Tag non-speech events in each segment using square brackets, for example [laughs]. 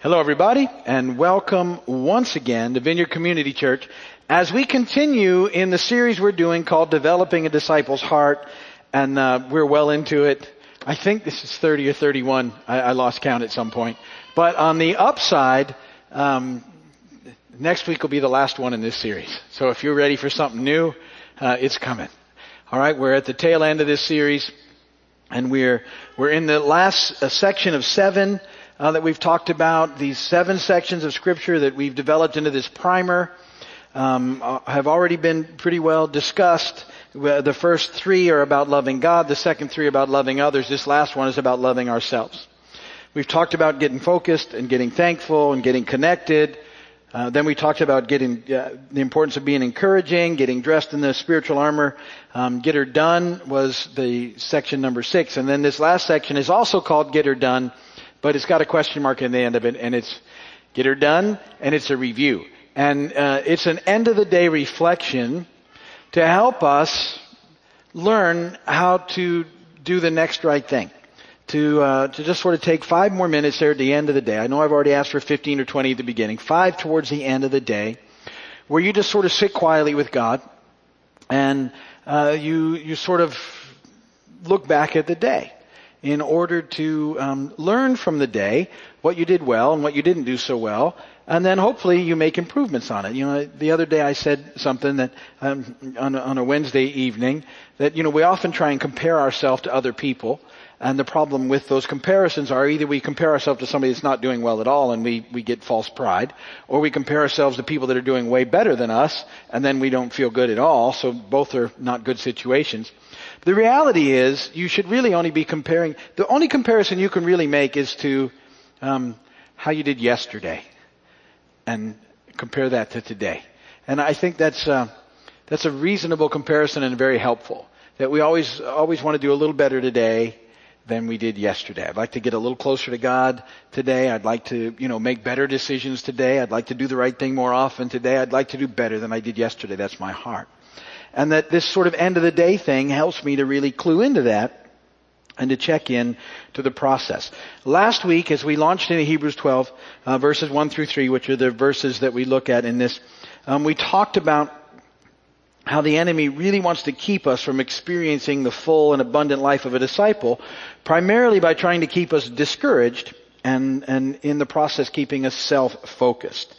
Hello, everybody, and welcome once again to Vineyard Community Church as we continue in the series we're doing called Developing a Disciple's Heart, and uh, we're well into it. I think this is 30 or 31. I, I lost count at some point. But on the upside, um, next week will be the last one in this series. So if you're ready for something new, uh, it's coming. All right, we're at the tail end of this series, and we're we're in the last uh, section of seven uh, that we've talked about. These seven sections of Scripture that we've developed into this primer um, uh, have already been pretty well discussed. The first three are about loving God. The second three about loving others. This last one is about loving ourselves. We've talked about getting focused and getting thankful and getting connected. Uh, then we talked about getting uh, the importance of being encouraging, getting dressed in the spiritual armor. Um, get her done was the section number six, and then this last section is also called "Get her done," but it's got a question mark in the end of it, and it's "Get her done," and it's a review, and uh, it's an end of the day reflection to help us learn how to do the next right thing to uh, to just sort of take five more minutes there at the end of the day. I know I've already asked for 15 or 20 at the beginning. Five towards the end of the day, where you just sort of sit quietly with God, and uh, you you sort of look back at the day in order to um, learn from the day what you did well and what you didn't do so well, and then hopefully you make improvements on it. You know, the other day I said something that um, on, a, on a Wednesday evening that you know we often try and compare ourselves to other people. And the problem with those comparisons are either we compare ourselves to somebody that's not doing well at all and we, we get false pride, or we compare ourselves to people that are doing way better than us and then we don't feel good at all, so both are not good situations. The reality is you should really only be comparing, the only comparison you can really make is to um, how you did yesterday and compare that to today. And I think that's, uh, that's a reasonable comparison and very helpful. That we always, always want to do a little better today than we did yesterday. I'd like to get a little closer to God today. I'd like to, you know, make better decisions today. I'd like to do the right thing more often today. I'd like to do better than I did yesterday. That's my heart. And that this sort of end of the day thing helps me to really clue into that and to check in to the process. Last week, as we launched into Hebrews 12, uh, verses 1 through 3, which are the verses that we look at in this, um, we talked about how the enemy really wants to keep us from experiencing the full and abundant life of a disciple, primarily by trying to keep us discouraged and, and in the process keeping us self-focused.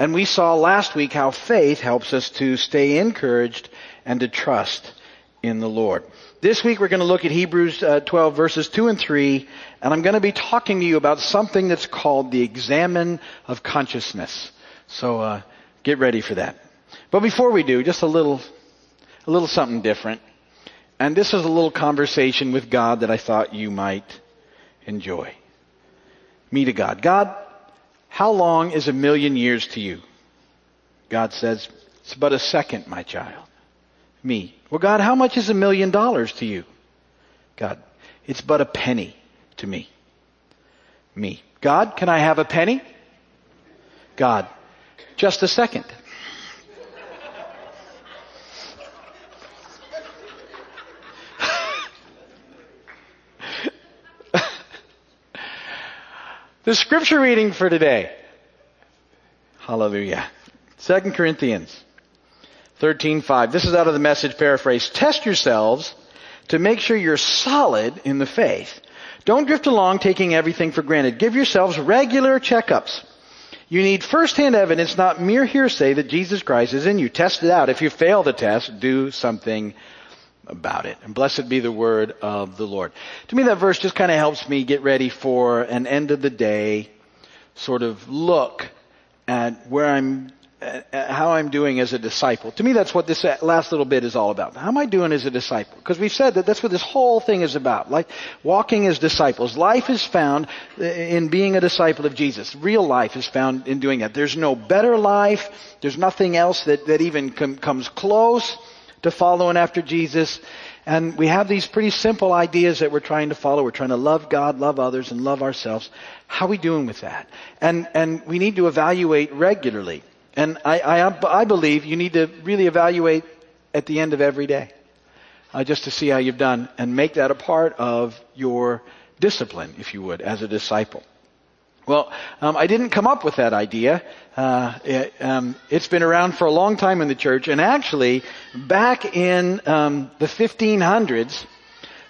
And we saw last week how faith helps us to stay encouraged and to trust in the Lord. This week we're going to look at Hebrews uh, 12 verses 2 and 3, and I'm going to be talking to you about something that's called the examen of consciousness. So uh, get ready for that. But before we do, just a little, a little something different. And this is a little conversation with God that I thought you might enjoy. Me to God. God, how long is a million years to you? God says, it's but a second, my child. Me. Well, God, how much is a million dollars to you? God, it's but a penny to me. Me. God, can I have a penny? God, just a second. The scripture reading for today. Hallelujah. 2 Corinthians 13:5. This is out of the message paraphrase. Test yourselves to make sure you're solid in the faith. Don't drift along taking everything for granted. Give yourselves regular checkups. You need first-hand evidence, not mere hearsay that Jesus Christ is in you. Test it out. If you fail the test, do something about it. And blessed be the word of the Lord. To me, that verse just kind of helps me get ready for an end of the day sort of look at where I'm, how I'm doing as a disciple. To me, that's what this last little bit is all about. How am I doing as a disciple? Because we've said that that's what this whole thing is about. Like walking as disciples. Life is found in being a disciple of Jesus. Real life is found in doing that. There's no better life. There's nothing else that, that even com- comes close to following after Jesus. And we have these pretty simple ideas that we're trying to follow. We're trying to love God, love others, and love ourselves. How are we doing with that? And, and we need to evaluate regularly. And I, I, I believe you need to really evaluate at the end of every day. Uh, just to see how you've done and make that a part of your discipline, if you would, as a disciple. Well, um, I didn't come up with that idea. Uh, it, um, it's been around for a long time in the church, and actually, back in um, the 1500s,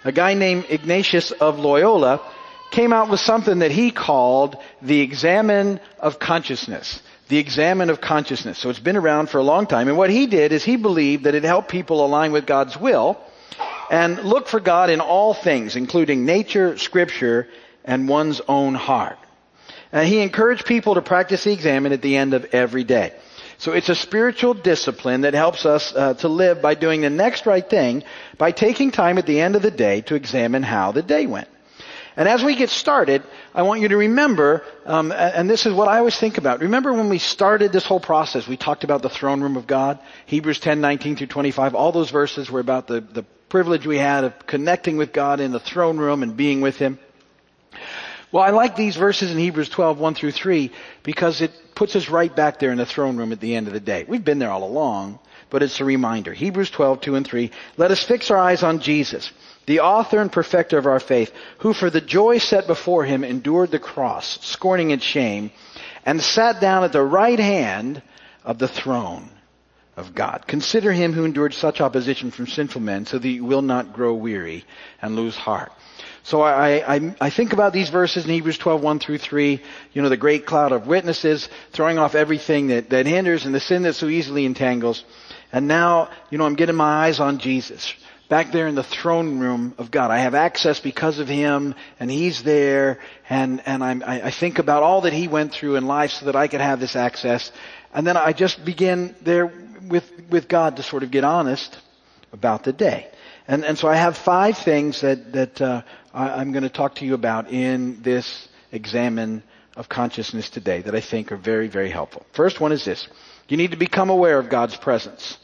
a guy named Ignatius of Loyola came out with something that he called the examen of consciousness. The examen of consciousness. So it's been around for a long time. And what he did is he believed that it helped people align with God's will and look for God in all things, including nature, scripture, and one's own heart. And he encouraged people to practice the examen at the end of every day. So it's a spiritual discipline that helps us uh, to live by doing the next right thing by taking time at the end of the day to examine how the day went. And as we get started, I want you to remember, um, and this is what I always think about. Remember when we started this whole process, we talked about the throne room of God, Hebrews 10, 19 through 25. All those verses were about the, the privilege we had of connecting with God in the throne room and being with Him. Well, I like these verses in Hebrews 12, 1 through 3, because it puts us right back there in the throne room at the end of the day. We've been there all along, but it's a reminder. Hebrews 12, 2 and 3. Let us fix our eyes on Jesus the author and perfecter of our faith, who for the joy set before him endured the cross, scorning its shame, and sat down at the right hand of the throne of God. Consider him who endured such opposition from sinful men so that you will not grow weary and lose heart. So I, I, I think about these verses in Hebrews 12, 1 through 3, you know, the great cloud of witnesses, throwing off everything that, that hinders and the sin that so easily entangles. And now, you know, I'm getting my eyes on Jesus back there in the throne room of God. I have access because of Him, and He's there, and, and I'm, I, I think about all that He went through in life so that I could have this access. And then I just begin there with, with God to sort of get honest about the day. And, and so I have five things that, that uh, I'm going to talk to you about in this examen of consciousness today that I think are very, very helpful. First one is this. You need to become aware of God's presence.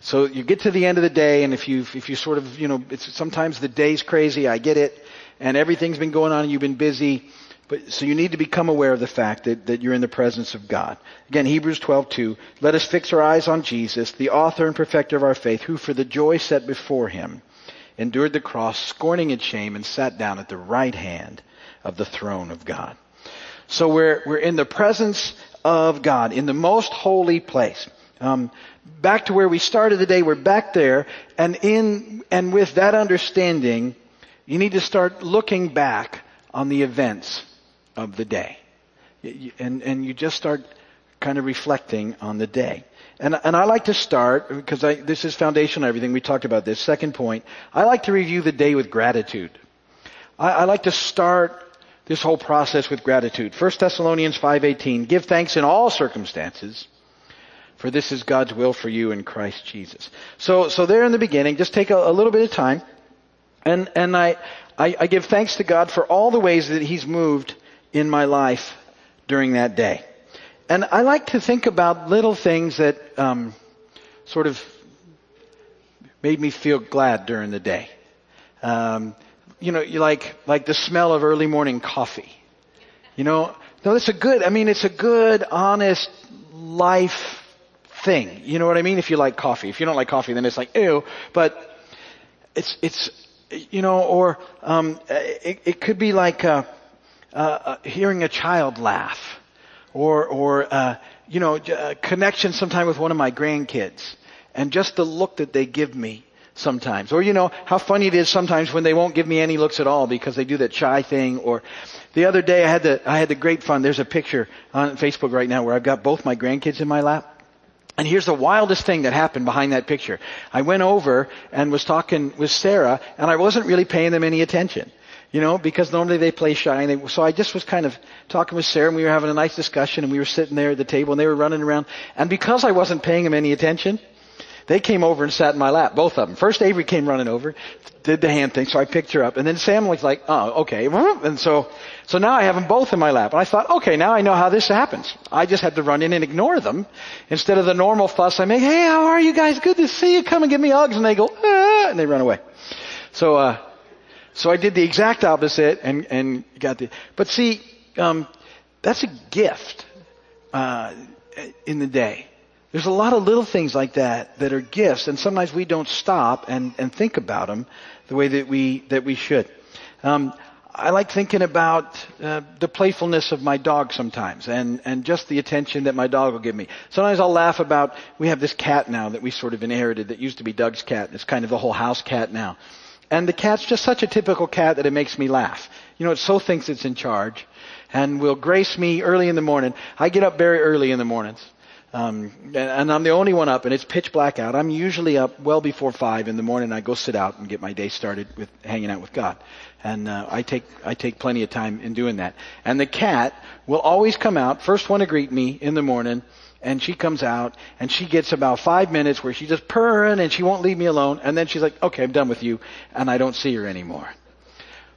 So you get to the end of the day, and if you if you sort of you know, it's sometimes the day's crazy. I get it, and everything's been going on, and you've been busy. But so you need to become aware of the fact that, that you're in the presence of God. Again, Hebrews 12:2. Let us fix our eyes on Jesus, the author and perfecter of our faith, who for the joy set before him endured the cross, scorning its shame, and sat down at the right hand of the throne of God. So we're we're in the presence of God, in the most holy place. Um, back to where we started the day, we're back there, and in and with that understanding, you need to start looking back on the events of the day, and and you just start kind of reflecting on the day. And and I like to start because I, this is foundational. Everything we talked about this second point. I like to review the day with gratitude. I, I like to start this whole process with gratitude. 1 Thessalonians 5:18 Give thanks in all circumstances for this is God's will for you in Christ Jesus. So, so there in the beginning, just take a, a little bit of time, and and I, I I give thanks to God for all the ways that He's moved in my life during that day, and I like to think about little things that um, sort of made me feel glad during the day. Um, you know, you like like the smell of early morning coffee. You know, no, it's a good. I mean, it's a good, honest life thing. You know what I mean? If you like coffee. If you don't like coffee, then it's like, ew. But it's, it's, you know, or, um, it, it could be like, uh, uh, hearing a child laugh. Or, or, uh, you know, a connection sometime with one of my grandkids. And just the look that they give me sometimes. Or, you know, how funny it is sometimes when they won't give me any looks at all because they do that shy thing. Or the other day I had the, I had the great fun. There's a picture on Facebook right now where I've got both my grandkids in my lap. And here's the wildest thing that happened behind that picture. I went over and was talking with Sarah, and I wasn't really paying them any attention. You know, because normally they play shy. And they, so I just was kind of talking with Sarah, and we were having a nice discussion, and we were sitting there at the table, and they were running around. And because I wasn't paying them any attention, they came over and sat in my lap, both of them. First Avery came running over, did the hand thing, so I picked her up. And then Sam was like, oh, okay. And so, so now I have them both in my lap. And I thought, okay, now I know how this happens. I just had to run in and ignore them. Instead of the normal fuss I make, hey, how are you guys? Good to see you. Come and give me hugs. And they go, ah, and they run away. So, uh, so I did the exact opposite and, and got the, but see, um, that's a gift, uh, in the day. There's a lot of little things like that that are gifts, and sometimes we don't stop and, and think about them the way that we that we should. Um, I like thinking about uh, the playfulness of my dog sometimes, and and just the attention that my dog will give me. Sometimes I'll laugh about we have this cat now that we sort of inherited that used to be Doug's cat. It's kind of the whole house cat now, and the cat's just such a typical cat that it makes me laugh. You know, it so thinks it's in charge, and will grace me early in the morning. I get up very early in the mornings. Um, and I'm the only one up, and it's pitch black out. I'm usually up well before five in the morning. I go sit out and get my day started with hanging out with God, and uh, I take I take plenty of time in doing that. And the cat will always come out, first one to greet me in the morning, and she comes out and she gets about five minutes where she's just purring and she won't leave me alone, and then she's like, "Okay, I'm done with you," and I don't see her anymore.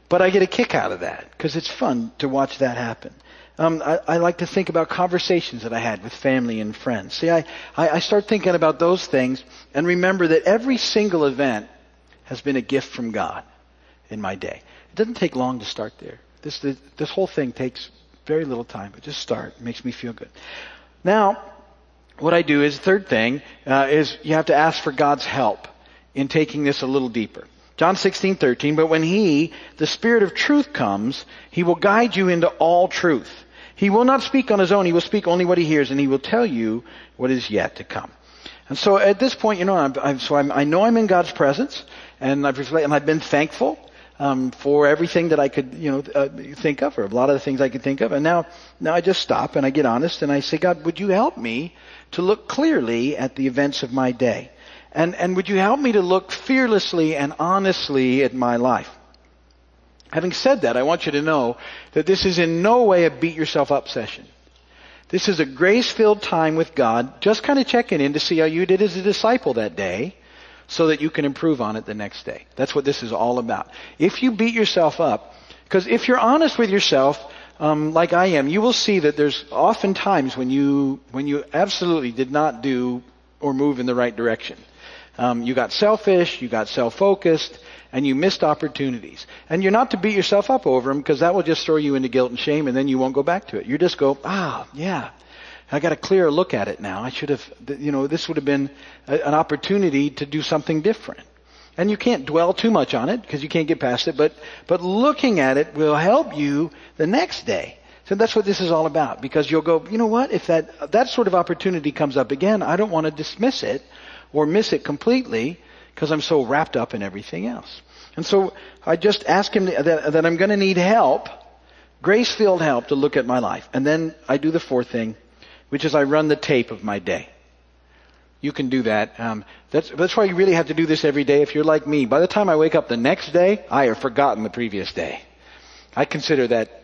But I get a kick out of that because it's fun to watch that happen. Um, I, I, like to think about conversations that I had with family and friends. See, I, I, I start thinking about those things and remember that every single event has been a gift from God in my day. It doesn't take long to start there. This, this, this whole thing takes very little time, but just start. It makes me feel good. Now, what I do is, third thing, uh, is you have to ask for God's help in taking this a little deeper. John 16, 13, but when He, the Spirit of truth comes, He will guide you into all truth. He will not speak on his own. He will speak only what he hears, and he will tell you what is yet to come. And so at this point, you know, I'm, I'm, so I'm, i know I'm in God's presence, and I've and I've been thankful um, for everything that I could, you know, uh, think of, or a lot of the things I could think of. And now, now I just stop and I get honest and I say, God, would you help me to look clearly at the events of my day? And, and would you help me to look fearlessly and honestly at my life? Having said that, I want you to know that this is in no way a beat yourself up session. This is a grace filled time with God, just kind of checking in to see how you did as a disciple that day so that you can improve on it the next day. That's what this is all about. If you beat yourself up, because if you're honest with yourself, um, like I am, you will see that there's often times when you when you absolutely did not do or move in the right direction. Um, you got selfish, you got self-focused, and you missed opportunities. And you're not to beat yourself up over them because that will just throw you into guilt and shame and then you won't go back to it. You just go, ah, yeah, I got a clearer look at it now. I should have, you know, this would have been a, an opportunity to do something different. And you can't dwell too much on it because you can't get past it, but, but looking at it will help you the next day. So that's what this is all about because you'll go, you know what, if that, that sort of opportunity comes up again, I don't want to dismiss it or miss it completely because I'm so wrapped up in everything else. And so I just ask him that, that I'm going to need help, grace-filled help to look at my life. And then I do the fourth thing, which is I run the tape of my day. You can do that. Um, that's, that's why you really have to do this every day. If you're like me, by the time I wake up the next day, I have forgotten the previous day. I consider that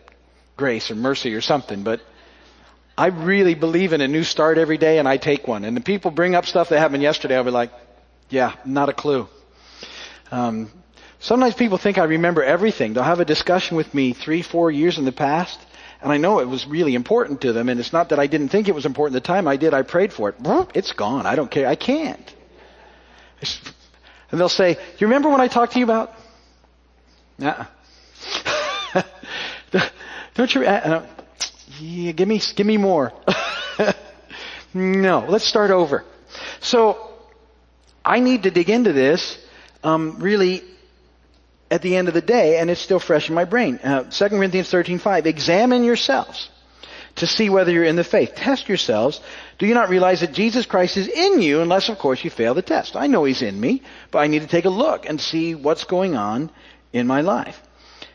grace or mercy or something, but I really believe in a new start every day and I take one. And the people bring up stuff that happened yesterday, I'll be like, yeah, not a clue. Um, sometimes people think I remember everything. They'll have a discussion with me three, four years in the past, and I know it was really important to them, and it's not that I didn't think it was important the time. I did. I prayed for it. It's gone. I don't care. I can't. And they'll say, you remember when I talked to you about? Yeah. [laughs] don't you, uh, yeah, give me, give me more. [laughs] no, let's start over. So, I need to dig into this um, really at the end of the day, and it's still fresh in my brain. Uh, 2 Corinthians 13:5. Examine yourselves to see whether you're in the faith. Test yourselves. Do you not realize that Jesus Christ is in you, unless of course you fail the test? I know He's in me, but I need to take a look and see what's going on in my life.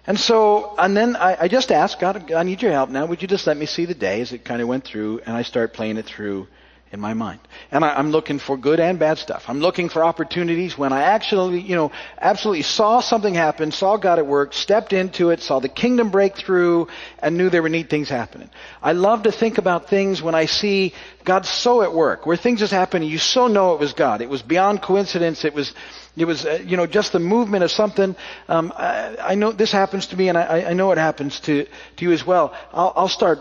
And so, and then I, I just asked God, I need your help now. Would you just let me see the day as it kind of went through, and I start playing it through in my mind. And I, am looking for good and bad stuff. I'm looking for opportunities when I actually, you know, absolutely saw something happen, saw God at work, stepped into it, saw the kingdom break through, and knew there were neat things happening. I love to think about things when I see God so at work, where things just happen and you so know it was God. It was beyond coincidence. It was, it was, uh, you know, just the movement of something. Um, I, I, know this happens to me, and I, I know it happens to, to you as well. I'll, I'll start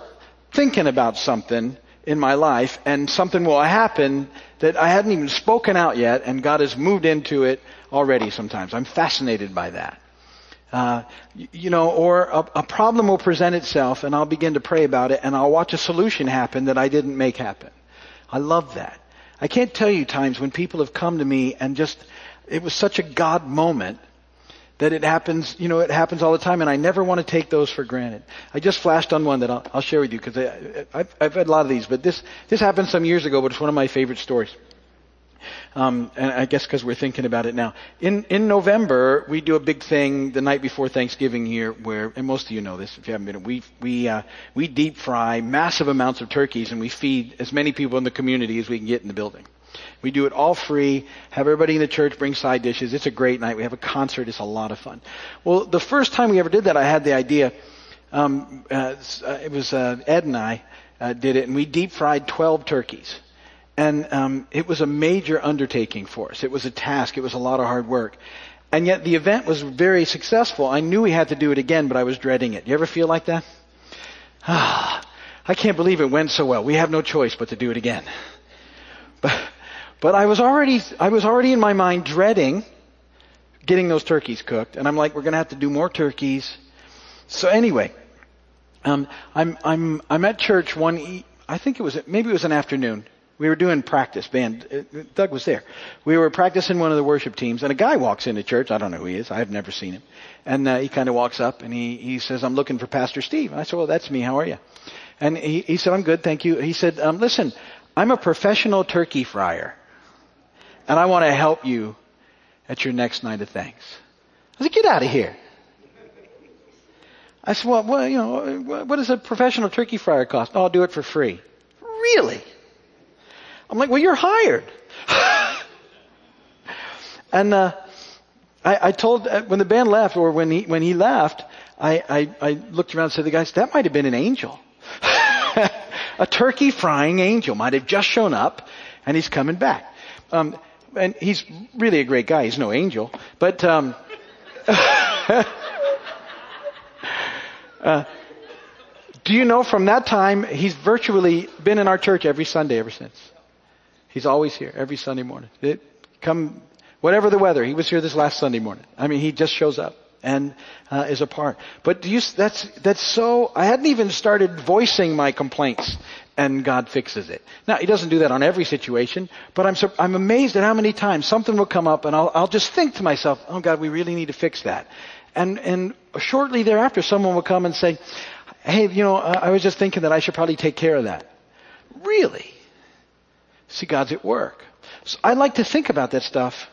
thinking about something, in my life and something will happen that I hadn't even spoken out yet and God has moved into it already sometimes. I'm fascinated by that. Uh, you know, or a, a, problem will present itself and I'll begin to pray about it and I'll watch a solution happen that I didn't make happen. I love that. I can't tell you times when people have come to me and just, it was such a God moment that it happens, you know, it happens all the time, and I never want to take those for granted. I just flashed on one that I'll, I'll share with you because I've, I've had a lot of these, but this this happened some years ago, but it's one of my favorite stories. Um, and I guess because we're thinking about it now. In in November, we do a big thing the night before Thanksgiving here, where and most of you know this if you haven't been. We we uh, we deep fry massive amounts of turkeys, and we feed as many people in the community as we can get in the building. We do it all free. Have everybody in the church bring side dishes. It's a great night. We have a concert. It's a lot of fun. Well, the first time we ever did that, I had the idea. Um, uh, uh it was uh, Ed and I uh, did it, and we deep fried 12 turkeys. And um, it was a major undertaking for us. It was a task. It was a lot of hard work. And yet the event was very successful. I knew we had to do it again, but I was dreading it. You ever feel like that? Ah, [sighs] I can't believe it went so well. We have no choice but to do it again. But but I was already, I was already in my mind dreading getting those turkeys cooked. And I'm like, we're going to have to do more turkeys. So anyway, um, I'm, I'm, I'm at church one, I think it was, maybe it was an afternoon. We were doing practice band. Uh, Doug was there. We were practicing one of the worship teams, and a guy walks into church. I don't know who he is. I've never seen him. And uh, he kind of walks up and he he says, "I'm looking for Pastor Steve." And I said, "Well, that's me. How are you?" And he he said, "I'm good, thank you." He said, um, "Listen, I'm a professional turkey fryer." And I want to help you at your next night of thanks. I said, get out of here. I said, well, well, you know, what does a professional turkey fryer cost? Oh, I'll do it for free. Really? I'm like, well, you're hired. [laughs] and uh, I, I, told uh, when the band left, or when he when he left, I, I, I looked around and said the guys, that might have been an angel. [laughs] a turkey frying angel might have just shown up, and he's coming back. Um, and he's really a great guy. He's no angel, but um, [laughs] uh, do you know from that time he's virtually been in our church every Sunday ever since. He's always here every Sunday morning. It, come whatever the weather. He was here this last Sunday morning. I mean, he just shows up and uh, is a part. But do you, that's that's so. I hadn't even started voicing my complaints and God fixes it. Now, He doesn't do that on every situation, but I'm, I'm amazed at how many times something will come up and I'll, I'll just think to myself, oh God, we really need to fix that. And, and shortly thereafter, someone will come and say, hey, you know, I was just thinking that I should probably take care of that. Really? See, God's at work. So I like to think about that stuff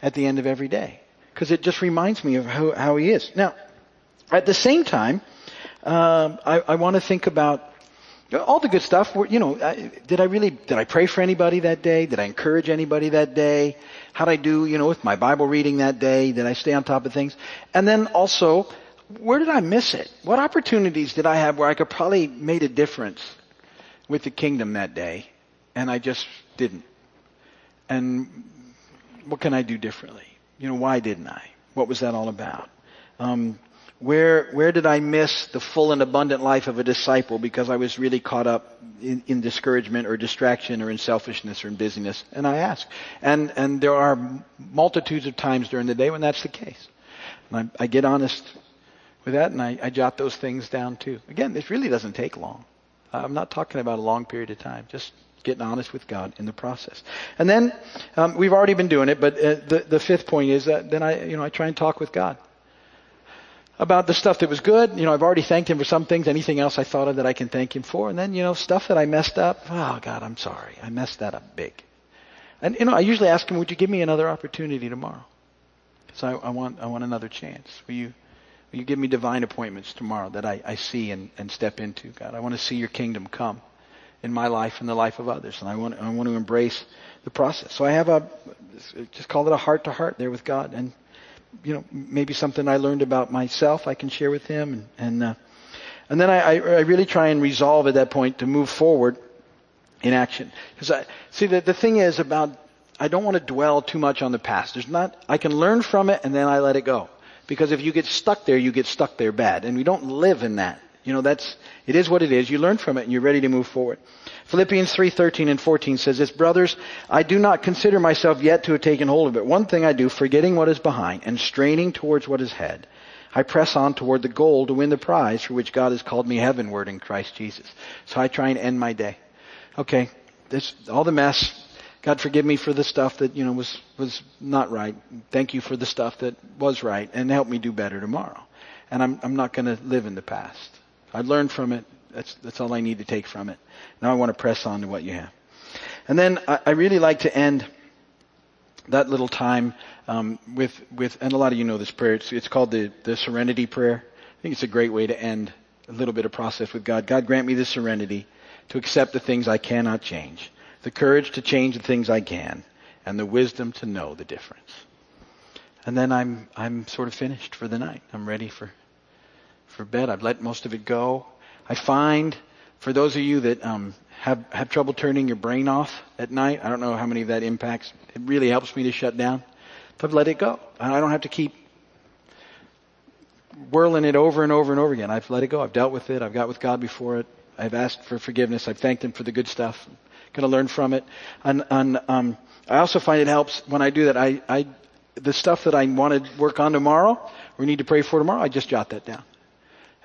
at the end of every day because it just reminds me of how, how He is. Now, at the same time, uh, I, I want to think about all the good stuff. You know, did I really, did I pray for anybody that day? Did I encourage anybody that day? How did I do, you know, with my Bible reading that day? Did I stay on top of things? And then also, where did I miss it? What opportunities did I have where I could probably made a difference with the kingdom that day and I just didn't? And what can I do differently? You know, why didn't I? What was that all about? Um, where, where did I miss the full and abundant life of a disciple because I was really caught up in, in, discouragement or distraction or in selfishness or in busyness? And I ask. And, and there are multitudes of times during the day when that's the case. And I, I get honest with that and I, I jot those things down too. Again, this really doesn't take long. I'm not talking about a long period of time. Just getting honest with God in the process. And then um, we've already been doing it, but uh, the the fifth point is that then I you know I try and talk with God about the stuff that was good. You know, I've already thanked him for some things. Anything else I thought of that I can thank him for? And then, you know, stuff that I messed up. Oh God, I'm sorry. I messed that up big. And, you know, I usually ask him, would you give me another opportunity tomorrow? Because I, I, want, I want another chance. Will you, will you give me divine appointments tomorrow that I, I see and, and step into, God? I want to see your kingdom come in my life and the life of others. And I want, I want to embrace the process. So I have a, just call it a heart to heart there with God. And, you know, maybe something I learned about myself I can share with him, and and, uh, and then I, I, I really try and resolve at that point to move forward in action. Because I see the the thing is about I don't want to dwell too much on the past. There's not I can learn from it and then I let it go. Because if you get stuck there, you get stuck there bad, and we don't live in that. You know, that's it is what it is. You learn from it and you're ready to move forward. Philippians 3:13 and 14 says this, brothers, I do not consider myself yet to have taken hold of it. One thing I do, forgetting what is behind and straining towards what is ahead, I press on toward the goal to win the prize for which God has called me heavenward in Christ Jesus. So I try and end my day. Okay, this all the mess. God forgive me for the stuff that, you know, was, was not right. Thank you for the stuff that was right and help me do better tomorrow. And I'm, I'm not going to live in the past. I learned from it. That's, that's all I need to take from it. Now I want to press on to what you have. And then I, I really like to end that little time um, with with and a lot of you know this prayer. It's, it's called the the Serenity Prayer. I think it's a great way to end a little bit of process with God. God grant me the serenity to accept the things I cannot change, the courage to change the things I can, and the wisdom to know the difference. And then I'm I'm sort of finished for the night. I'm ready for for bed. I've let most of it go. I find for those of you that um, have have trouble turning your brain off at night, I don't know how many of that impacts. It really helps me to shut down. But let it go. And I don't have to keep whirling it over and over and over again. I've let it go. I've dealt with it. I've got with God before it. I've asked for forgiveness. I've thanked Him for the good stuff. I'm going to learn from it. And, and um, I also find it helps when I do that. I, I the stuff that I want to work on tomorrow or need to pray for tomorrow, I just jot that down,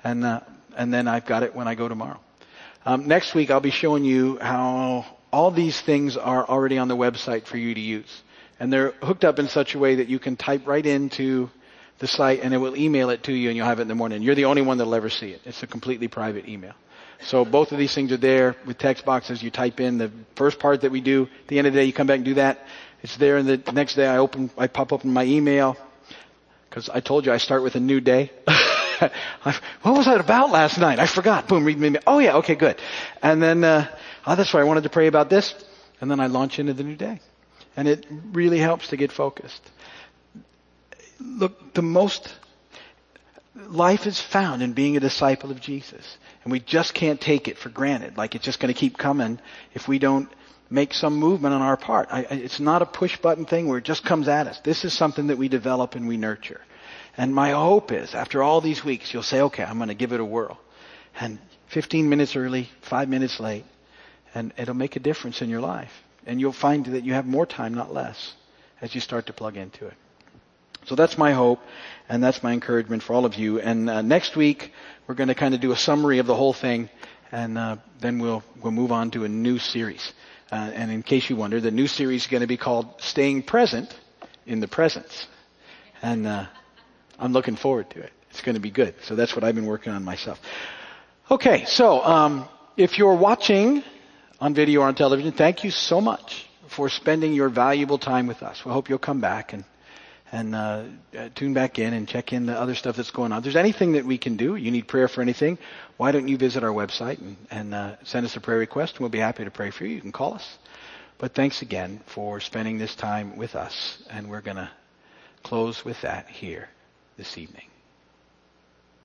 and uh, and then I've got it when I go tomorrow. Um, next week I'll be showing you how all these things are already on the website for you to use, and they're hooked up in such a way that you can type right into the site and it will email it to you and you'll have it in the morning. You're the only one that'll ever see it. It's a completely private email. So both of these things are there with text boxes. You type in the first part that we do. At the end of the day, you come back and do that. It's there and the next day I open, I pop open my email because I told you I start with a new day. [laughs] [laughs] what was that about last night? I forgot. Boom, read me. Oh yeah, okay, good. And then, uh, oh, that's why I wanted to pray about this. And then I launch into the new day. And it really helps to get focused. Look, the most life is found in being a disciple of Jesus. And we just can't take it for granted. Like it's just going to keep coming if we don't make some movement on our part. I, it's not a push button thing where it just comes at us. This is something that we develop and we nurture. And my hope is after all these weeks, you'll say, okay, I'm going to give it a whirl. And 15 minutes early, five minutes late, and it'll make a difference in your life. And you'll find that you have more time, not less, as you start to plug into it. So that's my hope, and that's my encouragement for all of you. And uh, next week, we're going to kind of do a summary of the whole thing, and uh, then we'll we'll move on to a new series. Uh, and in case you wonder, the new series is going to be called "Staying Present in the Presence," and uh, I'm looking forward to it. It's going to be good. So that's what I've been working on myself. Okay, so um, if you're watching on video or on television, thank you so much for spending your valuable time with us. We hope you'll come back and and uh, uh, tune back in and check in the other stuff that's going on. If there's anything that we can do, you need prayer for anything, why don't you visit our website and, and uh, send us a prayer request, and we'll be happy to pray for you. You can call us. But thanks again for spending this time with us, and we're going to close with that here this evening.